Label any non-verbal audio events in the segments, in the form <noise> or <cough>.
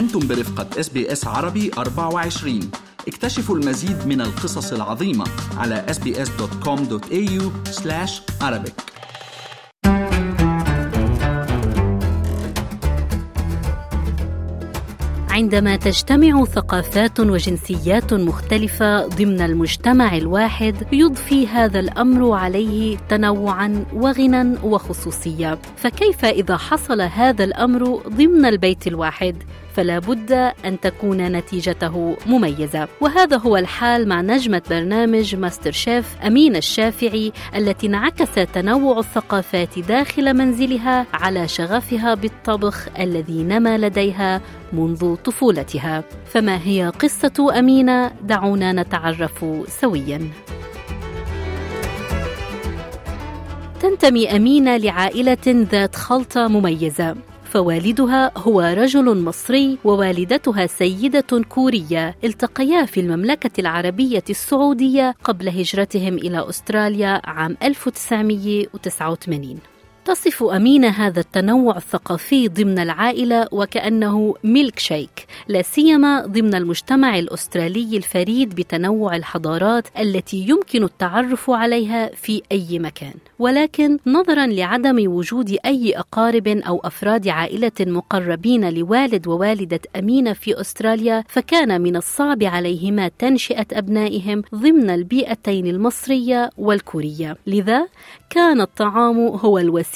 أنتم برفقة إس بي إس عربي 24 اكتشفوا المزيد من القصص العظيمة على sbs.com.au arabic. عندما تجتمع ثقافات وجنسيات مختلفة ضمن المجتمع الواحد يضفي هذا الأمر عليه تنوعا وغنى وخصوصية. فكيف إذا حصل هذا الأمر ضمن البيت الواحد؟ فلا بد أن تكون نتيجته مميزة. وهذا هو الحال مع نجمة برنامج ماستر شيف أمين الشافعي التي انعكس تنوع الثقافات داخل منزلها على شغفها بالطبخ الذي نما لديها منذ طفولتها. فما هي قصة أمينة؟ دعونا نتعرف سوياً. تنتمي أمينة لعائلة ذات خلطة مميزة. فوالدها هو رجل مصري ووالدتها سيدة كورية التقيا في المملكة العربية السعودية قبل هجرتهم إلى أستراليا عام 1989 تصف أمينة هذا التنوع الثقافي ضمن العائلة وكأنه ميلك شيك لا سيما ضمن المجتمع الأسترالي الفريد بتنوع الحضارات التي يمكن التعرف عليها في أي مكان. ولكن نظرا لعدم وجود أي أقارب أو أفراد عائلة مقربين لوالد ووالدة أمينة في أستراليا فكان من الصعب عليهما تنشئة أبنائهم ضمن البيئتين المصرية والكورية. لذا كان الطعام هو الوسيلة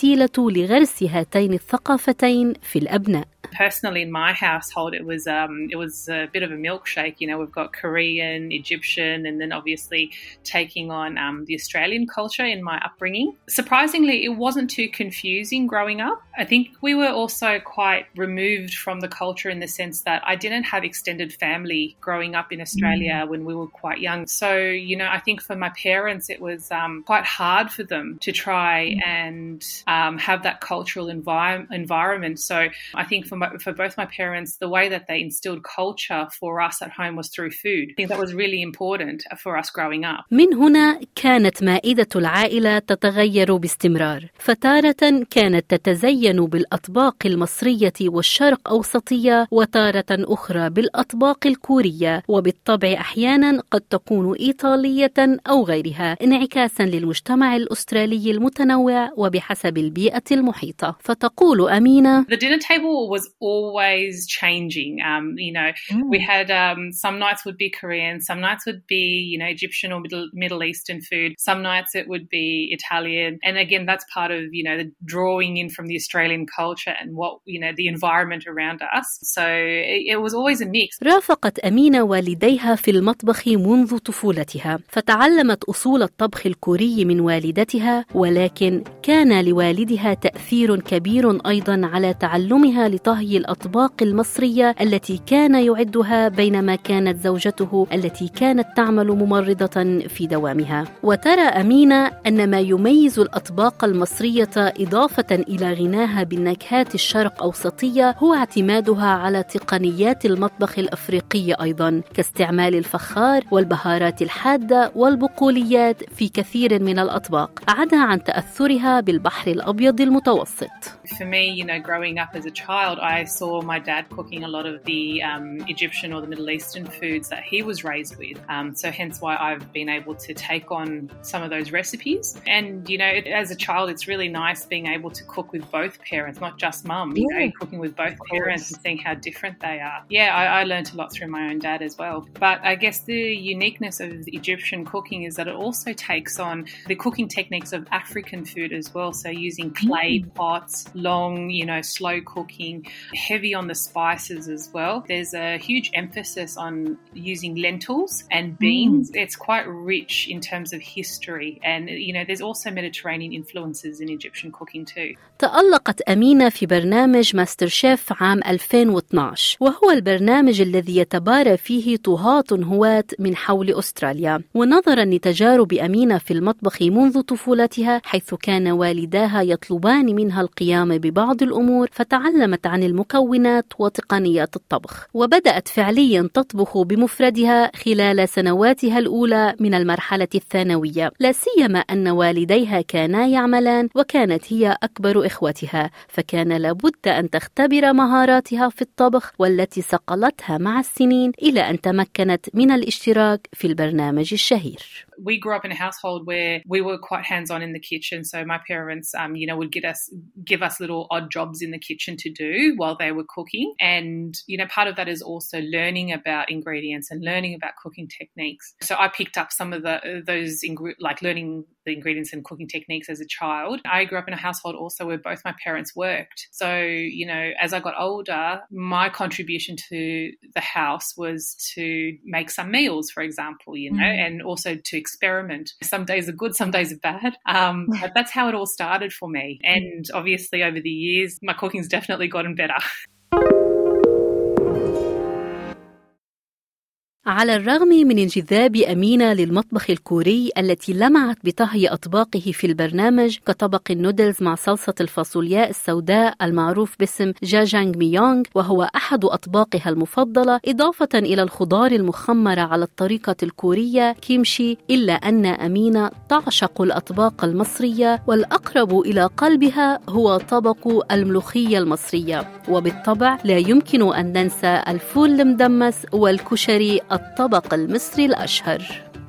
لغرس هاتين الثقافتين في الأبناء. Personally in my household it was um, it was a bit of a milkshake. You know we've got korean egyptian and then obviously taking on um, the australian culture in my upbringing. Surprisingly it wasn't too confusing growing up. I think we were also quite removed from the culture in the sense that i didn't have extended family growing up in australia mm. when we were quite young. So you know i think for my parents it was um, quite hard for them to try mm. and um, have that cultural envi- environment. So i think for my, for both my parents, the way that they instilled culture for us at home was through food. I think that was really important for us growing up. من هنا كانت مائدة العائلة تتغير باستمرار، فتارة كانت تتزين بالأطباق المصرية والشرق أوسطية، وتارة أخرى بالأطباق الكورية، وبالطبع أحيانا قد تكون إيطالية أو غيرها، انعكاسا للمجتمع الأسترالي المتنوع وبحسب البيئة المحيطة. فتقول أمينة: The dinner table was always changing. Um, you know, mm. we had um, some nights would be Korean, some nights would be you know Egyptian or Middle Middle Eastern food. Some nights it would be Italian, and again that's part of you know the drawing in from the Australian culture and what you know the environment around us. So it, it was always a mix. رافقت أمينة والديها في المطبخ منذ طفولتها، فتعلمت أصول الطبخ الكوري من والدتها، ولكن كان لوالدها تأثير كبير أيضا على تعلمها لطهي طهي الأطباق المصرية التي كان يعدها بينما كانت زوجته التي كانت تعمل ممرضة في دوامها. وترى أمينة أن ما يميز الأطباق المصرية إضافة إلى غناها بالنكهات الشرق أوسطية هو اعتمادها على تقنيات المطبخ الأفريقي أيضا كاستعمال الفخار والبهارات الحادة والبقوليات في كثير من الأطباق. عدا عن تأثرها بالبحر الأبيض المتوسط. For me, you know, growing up as a child, I saw my dad cooking a lot of the um, Egyptian or the Middle Eastern foods that he was raised with. Um, so, hence why I've been able to take on some of those recipes. And, you know, it, as a child, it's really nice being able to cook with both parents, not just mum, you yeah. know, cooking with both parents and seeing how different they are. Yeah, I, I learned a lot through my own dad as well. But I guess the uniqueness of Egyptian cooking is that it also takes on the cooking techniques of African food as well. So, using clay mm. pots, long, you know, slow cooking, heavy on the spices as well. There's a huge emphasis on using lentils and beans. Mm. It's quite rich in terms of history, and you know, there's also Mediterranean influences in Egyptian cooking too. تألقت أمينة في برنامج ماستر شيف عام 2012 وهو البرنامج الذي يتبارى فيه طهاة هواة من حول أستراليا ونظرا لتجارب أمينة في المطبخ منذ طفولتها حيث كان والداها يطلبان منها القيام ببعض الأمور فتعلمت عن المكونات وتقنيات الطبخ. وبدأت فعليا تطبخ بمفردها خلال سنواتها الأولى من المرحلة الثانوية. لا سيما أن والديها كانا يعملان وكانت هي أكبر إخوتها. فكان لابد أن تختبر مهاراتها في الطبخ والتي صقلتها مع السنين إلى أن تمكنت من الاشتراك في البرنامج الشهير. We grew up in a household where we were quite hands-on in the kitchen. So my parents, um, you know, would get us give us little odd jobs in the kitchen to do. While they were cooking. And you know, part of that is also learning about ingredients and learning about cooking techniques. So I picked up some of the those like learning the ingredients and cooking techniques as a child. I grew up in a household also where both my parents worked. So, you know, as I got older, my contribution to the house was to make some meals, for example, you know, mm. and also to experiment. Some days are good, some days are bad. Um, <laughs> but that's how it all started for me. And obviously, over the years, my cooking's definitely gotten better. <laughs> على الرغم من انجذاب أمينة للمطبخ الكوري التي لمعت بطهي أطباقه في البرنامج كطبق النودلز مع صلصة الفاصولياء السوداء المعروف باسم جاجانج ميونغ وهو أحد أطباقها المفضلة إضافة إلى الخضار المخمرة على الطريقة الكورية كيمشي إلا أن أمينة تعشق الأطباق المصرية والأقرب إلى قلبها هو طبق الملوخية المصرية. وبالطبع لا يمكن أن ننسى الفول المدمس والكشري الطبق المصري الأشهر.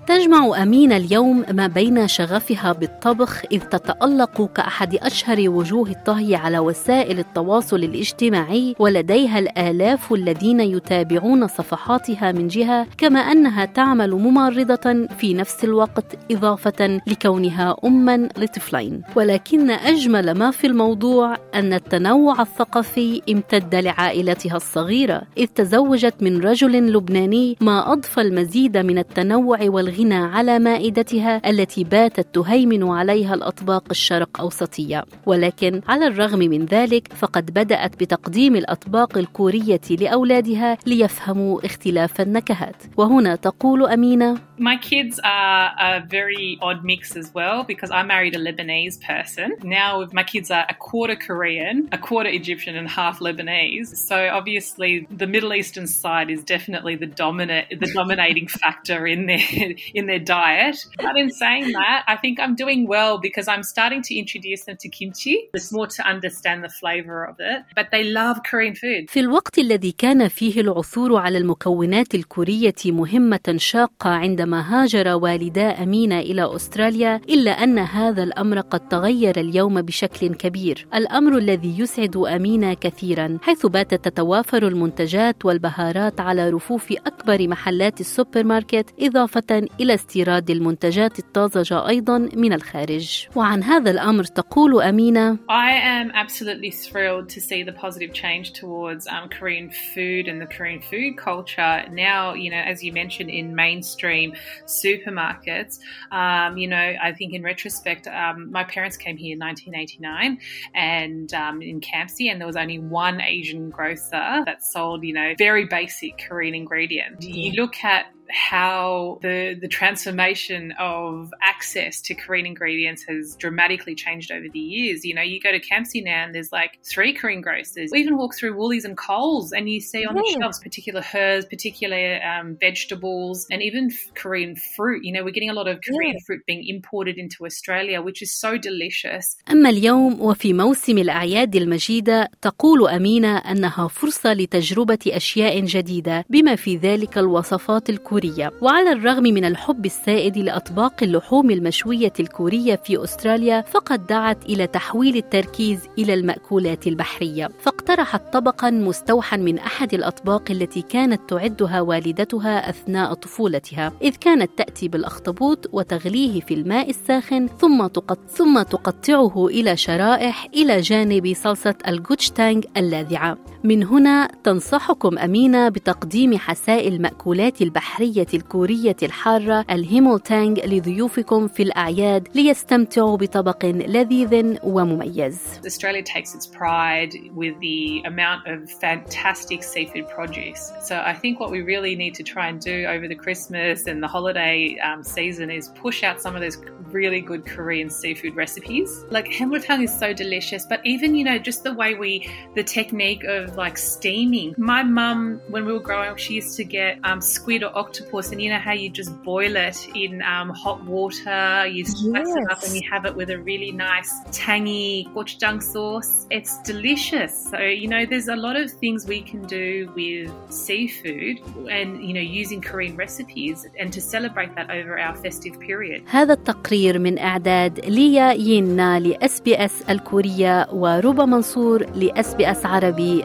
تجمع أمينة اليوم ما بين شغفها بالطبخ إذ تتألق كأحد أشهر وجوه الطهي على وسائل التواصل الاجتماعي ولديها الآلاف الذين يتابعون صفحاتها من جهة كما أنها تعمل ممرضة في نفس الوقت إضافة لكونها أما لطفلين. ولكن أجمل ما في الموضوع أن التنوع الثقافي امتد لعائلتها الصغيرة إذ تزوجت من رجل لبناني ما أضفى المزيد من التنوع والغير الغنى على مائدتها التي باتت تهيمن عليها الأطباق الشرق أوسطية ولكن على الرغم من ذلك فقد بدأت بتقديم الأطباق الكورية لأولادها ليفهموا اختلاف النكهات وهنا تقول أمينة My kids are a very odd mix as well because I married a Lebanese person. Now my kids are a quarter Korean, a quarter Egyptian, and half Lebanese. So obviously the Middle Eastern side is definitely the dominant, the dominating factor in their in their diet. But in saying that, I think I'm doing well because I'm starting to introduce them to kimchi. It's more to understand the flavor of it. But they love Korean food. في الوقت الذي كان فيه العثور على المكونات الكورية مهمة شاقة عند عندما هاجر والدا أمينة إلى أستراليا إلا أن هذا الأمر قد تغير اليوم بشكل كبير الأمر الذي يسعد أمينة كثيرا حيث باتت تتوافر المنتجات والبهارات على رفوف أكبر محلات السوبر ماركت إضافة إلى استيراد المنتجات الطازجة أيضا من الخارج وعن هذا الأمر تقول أمينة I am absolutely thrilled to see the positive change towards um, Korean food and the Korean food culture now you know as you mentioned in mainstream supermarkets. Um, you know, I think in retrospect, um, my parents came here in 1989 and um, in Campsie, and there was only one Asian grocer that sold, you know, very basic Korean ingredients. You look at how the the transformation of access to Korean ingredients has dramatically changed over the years. You know, you go to Campsie now and there's like three Korean grocers. We even walk through Woolies and Coles and you see on the shelves particular herbs, particular um, vegetables, and even Korean fruit. You know, we're getting a lot of Korean fruit being imported into Australia, which is so delicious. أما اليوم وفي موسم الأعياد المجيدة تقول أمينة أنها فرصة لتجربة أشياء جديدة بما في ذلك الوصفات الكورية الكورية. وعلى الرغم من الحب السائد لأطباق اللحوم المشوية الكورية في أستراليا فقد دعت إلى تحويل التركيز إلى المأكولات البحرية. فاقترحت طبقا مستوحى من أحد الأطباق التي كانت تعدها والدتها أثناء طفولتها. إذ كانت تأتي بالأخطبوط وتغليه في الماء الساخن ثم تقط ثم تقطعه إلى شرائح إلى جانب صلصة الجوتشتانغ اللاذعة. من هنا تنصحكم أمينة بتقديم حساء المأكولات البحرية الكورية الحارة الهيموتانج لضيوفكم في الأعياد ليستمتعوا بطبق لذيذ ومميز. Australia takes its pride with the amount of fantastic seafood produce. So I think what we really need to try and do over the Christmas and the holiday um, season is push out some of those really good Korean seafood recipes. Like hemotang is so delicious, but even you know just the way we the technique of like steaming. My mum, when we were growing up, she used to get um, squid or octopus, and you know how you just boil it in um, hot water, you spice yes. it up, and you have it with a really nice tangy gochujang sauce. It's delicious. So you know, there's a lot of things we can do with seafood, and you know, using Korean recipes, and to celebrate that over our festive period. هذا التقرير من إعداد ليا يينا لإس بي إس الكورية وربى منصور لإس بي إس عربي